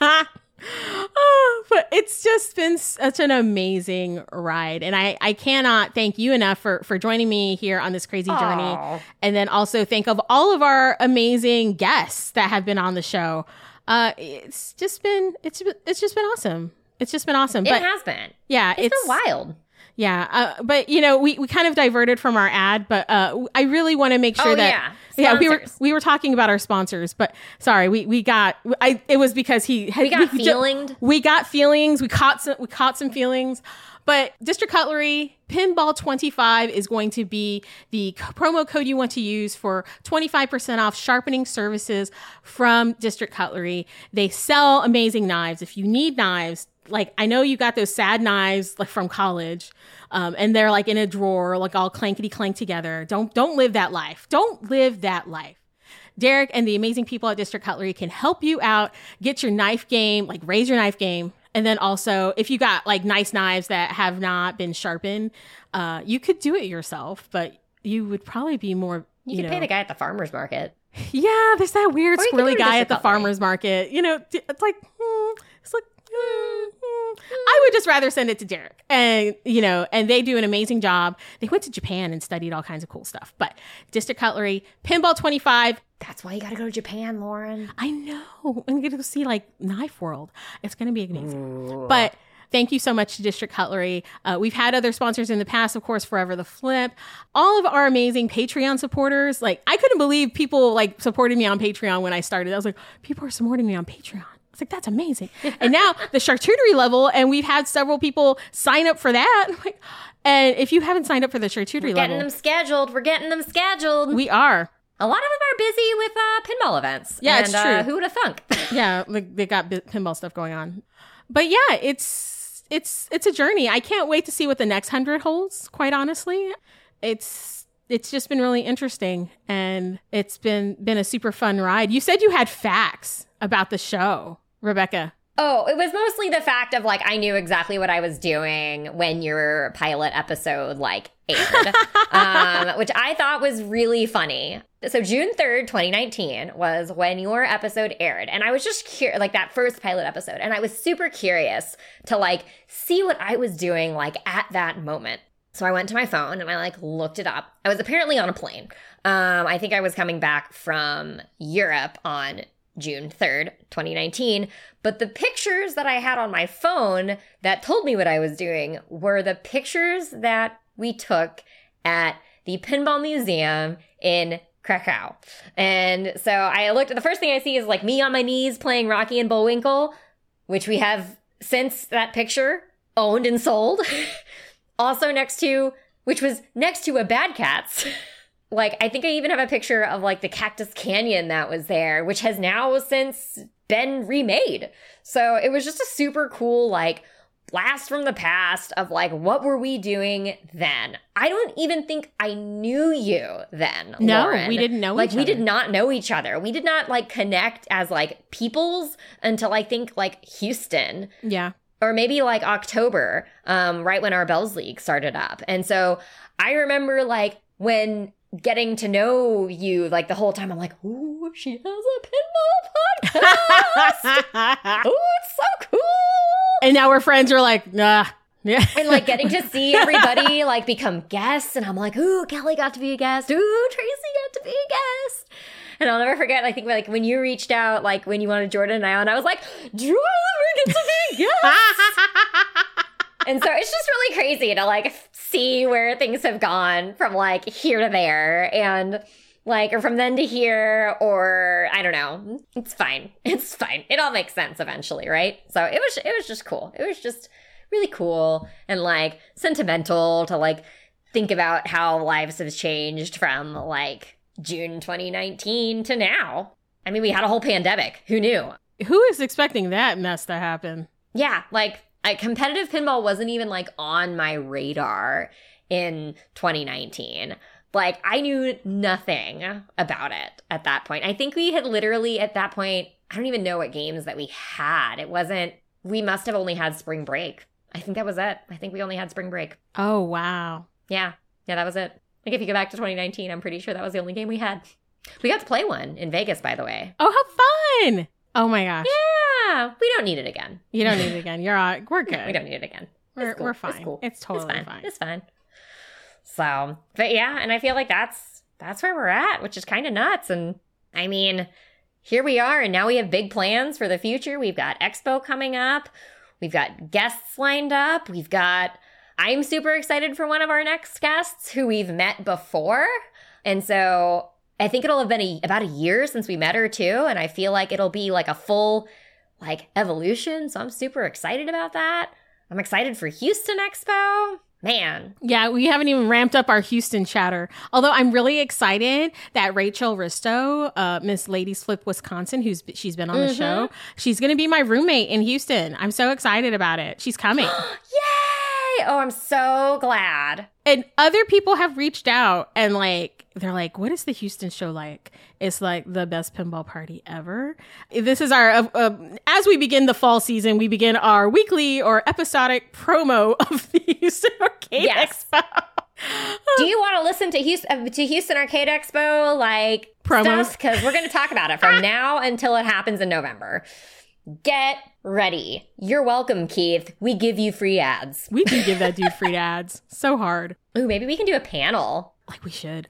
Oh, but it's just been such an amazing ride and I, I cannot thank you enough for, for joining me here on this crazy journey and then also think of all of our amazing guests that have been on the show uh it's just been it's it's just been awesome it's just been awesome It but has been. yeah it's been wild. Yeah uh, but you know we, we kind of diverted from our ad but uh i really want to make sure oh that yeah. yeah, we were we were talking about our sponsors, but sorry, we we got I it was because he had, We got feelinged. we got feelings. We caught some we caught some feelings. But District Cutlery Pinball 25 is going to be the promo code you want to use for 25% off sharpening services from District Cutlery. They sell amazing knives. If you need knives, like I know you got those sad knives like from college, um, and they're like in a drawer, like all clankety clank together. Don't don't live that life. Don't live that life. Derek and the amazing people at District Cutlery can help you out, get your knife game, like raise your knife game. And then also, if you got like nice knives that have not been sharpened, uh, you could do it yourself, but you would probably be more, You, you, can know, pay the guy at the farmer's market. yeah, there's that weird Or you could go squirrely guy at the farmer's market. You know, it's like, hmm, it's like. I would just rather send it to Derek. And, you know, and they do an amazing job. They went to Japan and studied all kinds of cool stuff. But District Cutlery, Pinball 25, That's why you got to go to Japan, Lauren. I know. I'm going to go see like Knife World. It's going to be amazing. But thank you so much to District Cutlery. Uh, we've had other sponsors in the past, of course, Forever the Flip. All of our amazing Patreon supporters. Like, I couldn't believe people like supported me on Patreon when I started. I was like, people are supporting me on Patreon. I was like, that's amazing. and now the charcuterie level, and we've had several people sign up for that. Like, and if you haven't signed up for the charcuterie level, Getting level, them scheduled. We're getting them scheduled. we are. a lot of them are busy with uh, pinball events. Yeah, and, it's Uh, true. who would have thunk? yeah, like they got pinball stuff going on. But yeah, it's it's it's a journey. I can't wait to see what the next hundred holds. Quite honestly, it's it's just been really interesting, and it's been been a super fun ride. You said you had facts about the show, Rebecca. Oh, it was mostly the fact of like I knew exactly what I was doing when your pilot episode like aired, um, which I thought was really funny. So June third, twenty nineteen, was when your episode aired, and I was just curious, like that first pilot episode, and I was super curious to like see what I was doing like at that moment. So I went to my phone and I like looked it up. I was apparently on a plane. Um, I think I was coming back from Europe on June 3rd, 2019. But the pictures that I had on my phone that told me what I was doing were the pictures that we took at the Pinball Museum in Krakow. And so I looked at the first thing I see is like me on my knees playing Rocky and Bullwinkle, which we have since that picture owned and sold. also next to, which was next to a Bad Cats. like I think I even have a picture of like the Cactus Canyon that was there, which has now since been remade. So it was just a super cool like blast from the past of like what were we doing then? I don't even think I knew you then. No, Lauren. we didn't know Like each we other. did not know each other. We did not like connect as like peoples until I think like Houston Yeah, or maybe like October, um, right when our Belles League started up. And so I remember like when getting to know you, like the whole time, I'm like, ooh, she has a pinball podcast. ooh, it's so cool. and now we're friends. We're like, nah, yeah, And like getting to see everybody like become guests. And I'm like, ooh, Kelly got to be a guest. Ooh, Tracy got to be a guest. And I'll never forget, I think like when you reached out, like when you wanted Jordan and I on, I was like, Jordan, we get to be a guest. And so it's just really crazy to like see where things have gone from like here to there and like or from then to here or I don't know. It's fine. It's fine. It all makes sense eventually, right? So it was it was just cool. It was just really cool and like sentimental to like think about how lives have changed from like June 2019 to now. I mean, we had a whole pandemic. Who knew? who is expecting that mess to happen? Yeah, like I, competitive pinball wasn't even like on my radar in 2019. Like I knew nothing about it at that point. I think we had literally at that point, I don't even know what games that we had. It wasn't we must have only had spring break. I think that was it. I think we only had spring break. Oh wow, Yeah. Yeah, that was it. Like if you go back to 2019, I'm pretty sure that was the only game we had. We got to play one in Vegas, by the way. oh how fun! Oh my gosh, Yeah, we don't need it again. You don't need it again. You're all, we're good. We don't need it again. We're, It's cool. we're It's fine. cool. It's totally it's fine. fine. It's fine. So, but yeah, and I feel like that's that's where we're at, which is kind of nuts. And I mean, here we are, and now we have big plans for the future. We've got Expo coming up. We've got guests lined up. We've got. I'm super excited for one of our next guests who we've met before, and so I think it'll have been a, about a year since we met her too, and I feel like it'll be like a full like evolution. So I'm super excited about that. I'm excited for Houston Expo. Man, Yeah, we haven't even ramped up our Houston chatter. Although I'm really excited that Rachel Risto, uh, Miss Ladies Flip Wisconsin, who's she's been on the Mhm. show, she's going to be my roommate in Houston. I'm so excited about it. She's coming. yay! Oh, I'm so glad. And other people have reached out and like they're like what is the houston show like it's like the best pinball party ever this is our uh, uh, as we begin the fall season we begin our weekly or episodic promo of the houston arcade Yes. expo Do you want to listen to Houston uh, to Houston Arcade Expo like Promos. Because we're going to talk about it from now until it happens in November. Get ready. You're welcome, Keith. We give you free ads. we do give that dude free ads so hard Ooh, maybe we can do a panel. like we should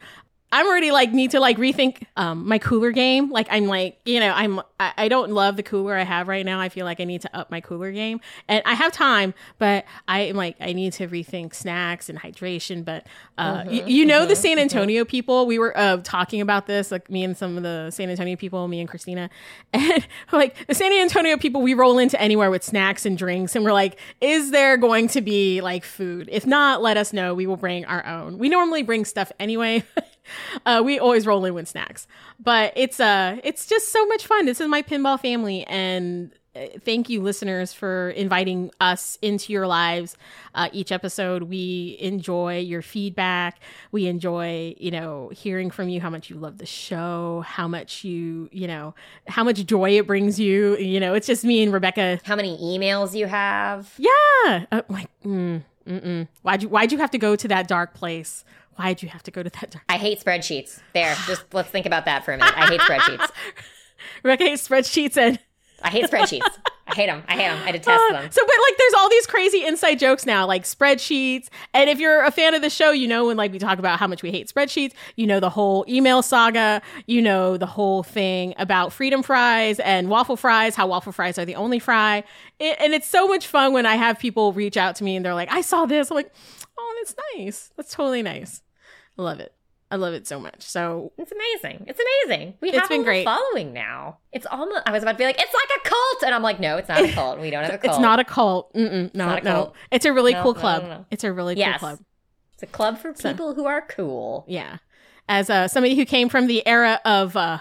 i'm already like need to like rethink um my cooler game. Like i'm like you know i'm I, I don't love the cooler i have right now. I feel like i need to up my cooler game. And i have time but i am like i need to rethink snacks and hydration. But uh y- you know the san antonio people? We were uh talking about this like me and some of the san antonio people me and christina. And like the san antonio people we roll into anywhere with snacks and drinks and we're like is there going to be like food? If not let us know. We will bring our own. We normally bring stuff anyway uh, we always roll in with snacks. But it's uh it's just so much fun. This is my pinball family and uh, thank you listeners for inviting us into your lives. Uh, each episode we enjoy your feedback. We enjoy you know hearing from you how much you love the show how much you you know how much joy it brings you. You know it's just me and rebecca. How many emails you have? yeah. Uh, like mm, mm-mm. why'd you why'd you have to go to that dark place why'd you have to go to that dark I hate spreadsheets. There, just let's think about that for a minute. I hate spreadsheets. rebecca hates spreadsheets and I hate spreadsheets. I hate them. I hate them. I detest Uh, them. So, but like, there's all these crazy inside jokes now, like spreadsheets. And if you're a fan of the show, you know when like we talk about how much we hate spreadsheets. You know the whole email saga. You know the whole thing about freedom fries and waffle fries. How waffle fries are the only fry. It, and it's so much fun when I have people reach out to me and they're like, "I saw this." I'm like, "Oh, that's nice. That's totally nice. I love it. I love it so much." So It's amazing. It's amazing. We It's have been a great. following now. It's almost. I was about to be like, it's like a cult, and I'm like, no, it's not a cult. We don't have a cult. it's not a cult. Mm-mm, no, not a no. cult. It's a really No, cool no, club. no. It's a really Yes. cool club. It's a club for So- people who are cool. Yeah. As uh, somebody who came from the era of uh,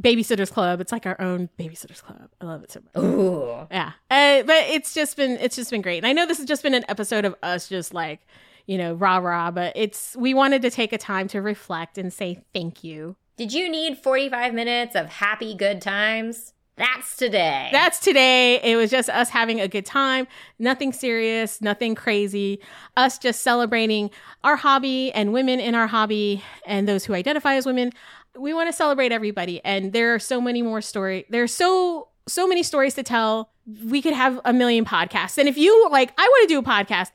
Babysitters Club, it's like our own Babysitters Club. I love it so much. Ooh. Yeah. Uh, but it's just been it's just been great. And I know this has just been an episode of us just like, you know, rah rah, but it's we wanted to take a time to reflect and say thank you. Did you need 45 minutes of happy good times? That's today. That's today. It was just us having a good time. Nothing serious, nothing crazy. Us just celebrating our hobby and women in our hobby and those who identify as women. We want to celebrate everybody. And there are so many more stories. There's so so many stories to tell. We could have a million podcasts. And if you like, I want to do a podcast.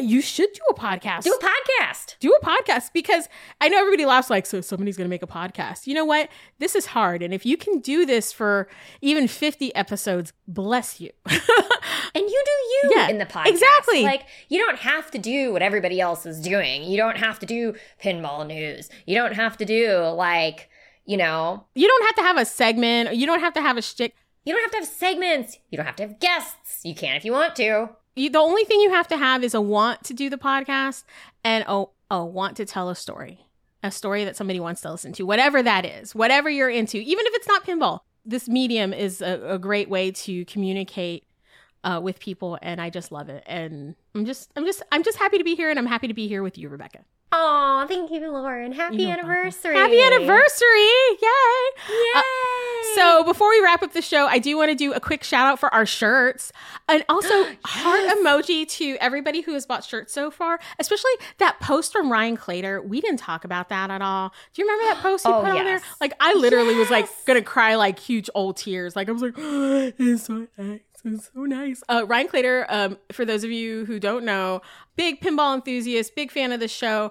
You should do a podcast Do a podcast. do a podcast because I know everybody laughs like, so somebody's going to make a podcast. You know what? This is hard. And if you can do this for even 50 episodes, bless you. And you do you Yeah, in the podcast. exactly. Like, you don't have to do what everybody else is doing. You don't have to do pinball news. You don't have to do, like, you know, you don't have to have a segment. or You don't have to have a shtick. you don't have to have segments. You don't have to have guests. You can if you want to. You, the only thing you have to have is a want to do the podcast and a, a want to tell a story, a story that somebody wants to listen to, whatever that is, whatever you're into, even if it's not pinball. This medium is a, a great way to communicate uh, with people, and I just love it. And I'm just, I'm just, I'm just happy to be here, and I'm happy to be here with you, Rebecca. Oh, thank you, Lauren. Happy You're welcome. anniversary. Happy anniversary! Yay! Yay. Uh, So before we wrap up the show, I do want to do a quick shout out for our shirts and also heart emoji to everybody who has bought shirts so far, especially that post from Ryan Clater. We didn't talk about that at all. Do you remember that post he Oh, put on there? yes. Like I literally was like gonna cry like huge old tears. Like I was like, it's so nice. It's so nice. Uh, Ryan Clater, um, for those of you who don't know, big pinball enthusiast, big fan of the show.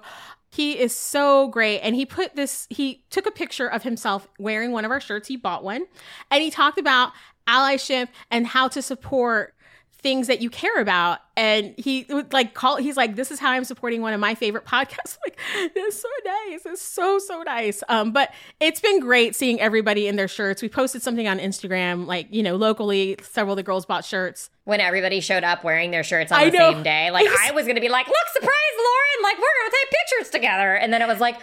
He is so great. And he put this, he took a picture of himself wearing one of our shirts. He bought one. And he talked about allyship and how to support things that you care about. And he would like call, he's like, this is how I'm supporting one of my favorite podcasts. Like, it's so nice. It's so, so nice. Um, but it's been great seeing everybody in their shirts. We posted something on Instagram, like, you know, locally, several of the girls bought shirts. when everybody showed up wearing their shirts on I the know. same day. Like was- I was gonna be like, "Look, surprise, Lauren! Like we're gonna take pictures together," and then it was like,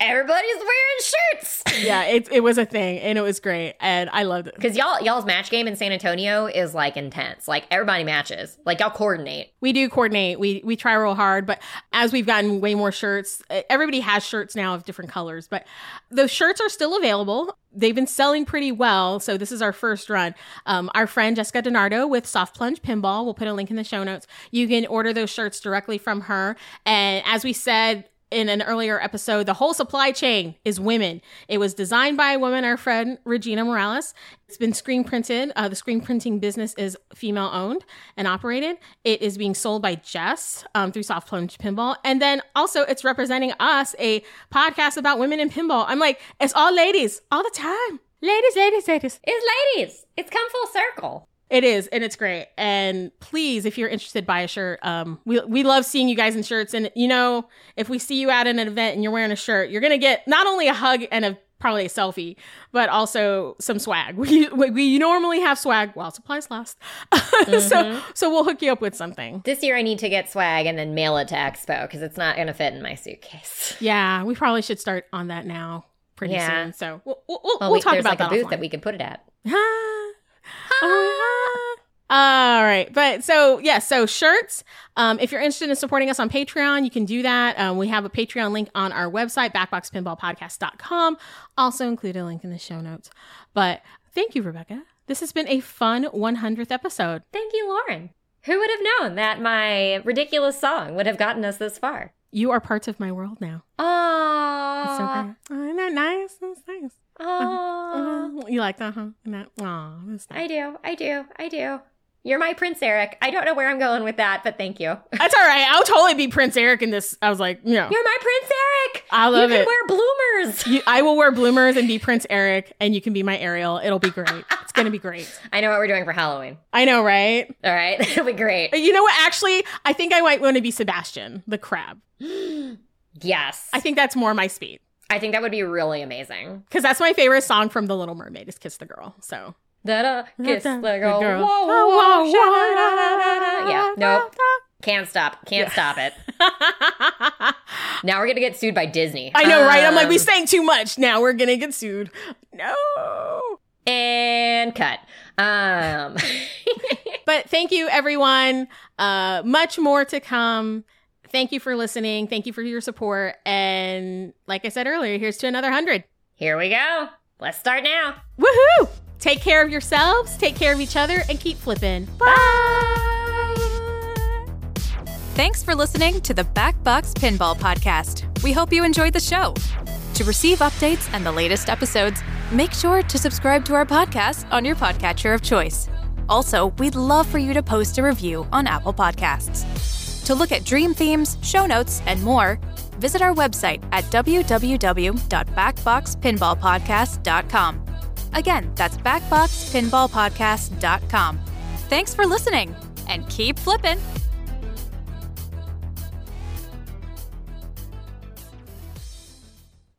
everybody's wearing shirts Yeah, it, it was a thing and it was great. And I loved it. because y'all y'all's match game in San Antonio is like intense. Like everybody matches. Like y'all coordinate. We do coordinate. We we try real hard, but as we've gotten way more shirts, everybody has shirts now of different colors, but the shirts are still available. They've been selling pretty well, so this is our first run. Um, our friend Jessica Donardo with Soft Plunge Pinball, we'll put a link in the show notes. You can order those shirts directly from her, and as we said in an earlier episode, the whole supply chain is women. It was designed by a woman, our friend Regina Morales. It's been screen printed. Uh, the screen printing business is female owned and operated. It is being sold by Jess um, through Soft Plunge Pinball. And then also, it's representing us, a podcast about women in pinball. I'm like, it's all ladies all the time. Ladies, ladies, ladies. It's ladies. It's come full circle. It is, and it's great. And please, if you're interested, buy a shirt. Um, we we love seeing you guys in shirts. And you know, if we see you at an event and you're wearing a shirt, you're gonna get not only a hug and a probably a selfie, but also some swag. We we, we normally have swag while supplies last. so so we'll hook you up with something. This year I need to get swag and then mail it to Expo because it's not gonna fit in my suitcase. Yeah, we probably should start on that now pretty Yeah. soon. So we'll we'll, we'll, we- talk about like a booth offline. that we could put it at. Oh, All right. But so, yeah, so shirts. Um, if you're interested in supporting us on Patreon, you can do that. Um, we have a Patreon link on our website, backboxpinballpodcast.com. Also include a link in the show notes. But thank you, Rebecca. This has been a fun 100th episode. Thank you, Lauren. Who would have known that my ridiculous song would have gotten us this far? You are parts of my world now. Aww. So great. Oh, isn't that nice? That's nice. Aww. Uh, you like that, huh? Isn't that, aw, nice. I do. I do. I do. You're my Prince Eric. I don't know where I'm going with that, but thank you. That's all right. I'll totally be Prince Eric in this. I was like, you know, You're my Prince Eric. I love you can it. wear bloomers. You, I will wear bloomers and be Prince Eric, and you can be my Ariel. It'll be great. It's gonna be great. I know what we're doing for Halloween. I know, right? All right. It'll be great. You know what? Actually, I think I might want to be Sebastian, the crab. Yes. I think that's more my speed I think that would be really amazing. because that's my favorite song from The Little Mermaid is "Kiss the Girl." So Da-da, kiss the girl. girl. Whoa, whoa, whoa, whoa. Yeah. Nope. Can't stop. Can't stop it. Now we're gonna get sued by Disney. I know, right? I'm like, we Um, sang too much. Now we're gonna get sued. No. and cut. Um. But thank you, everyone. Uh, much more to come. Thank you for listening. Thank you for your support. And like I said earlier, here's to another hundred. Here we go. Let's start now. Woohoo! Take care of yourselves, take care of each other, and keep flipping. Bye. Thanks for listening to the Backbox Pinball Podcast. We hope you enjoyed the show. To receive updates and the latest episodes, make sure to subscribe to our podcast on your podcatcher of choice. Also, we'd love for you to post a review on Apple Podcasts. To look at dream themes, show notes, and more, visit our website at www.backboxpinballpodcast.com. Again, that's backboxpinballpodcast.com. Thanks for listening and keep flipping.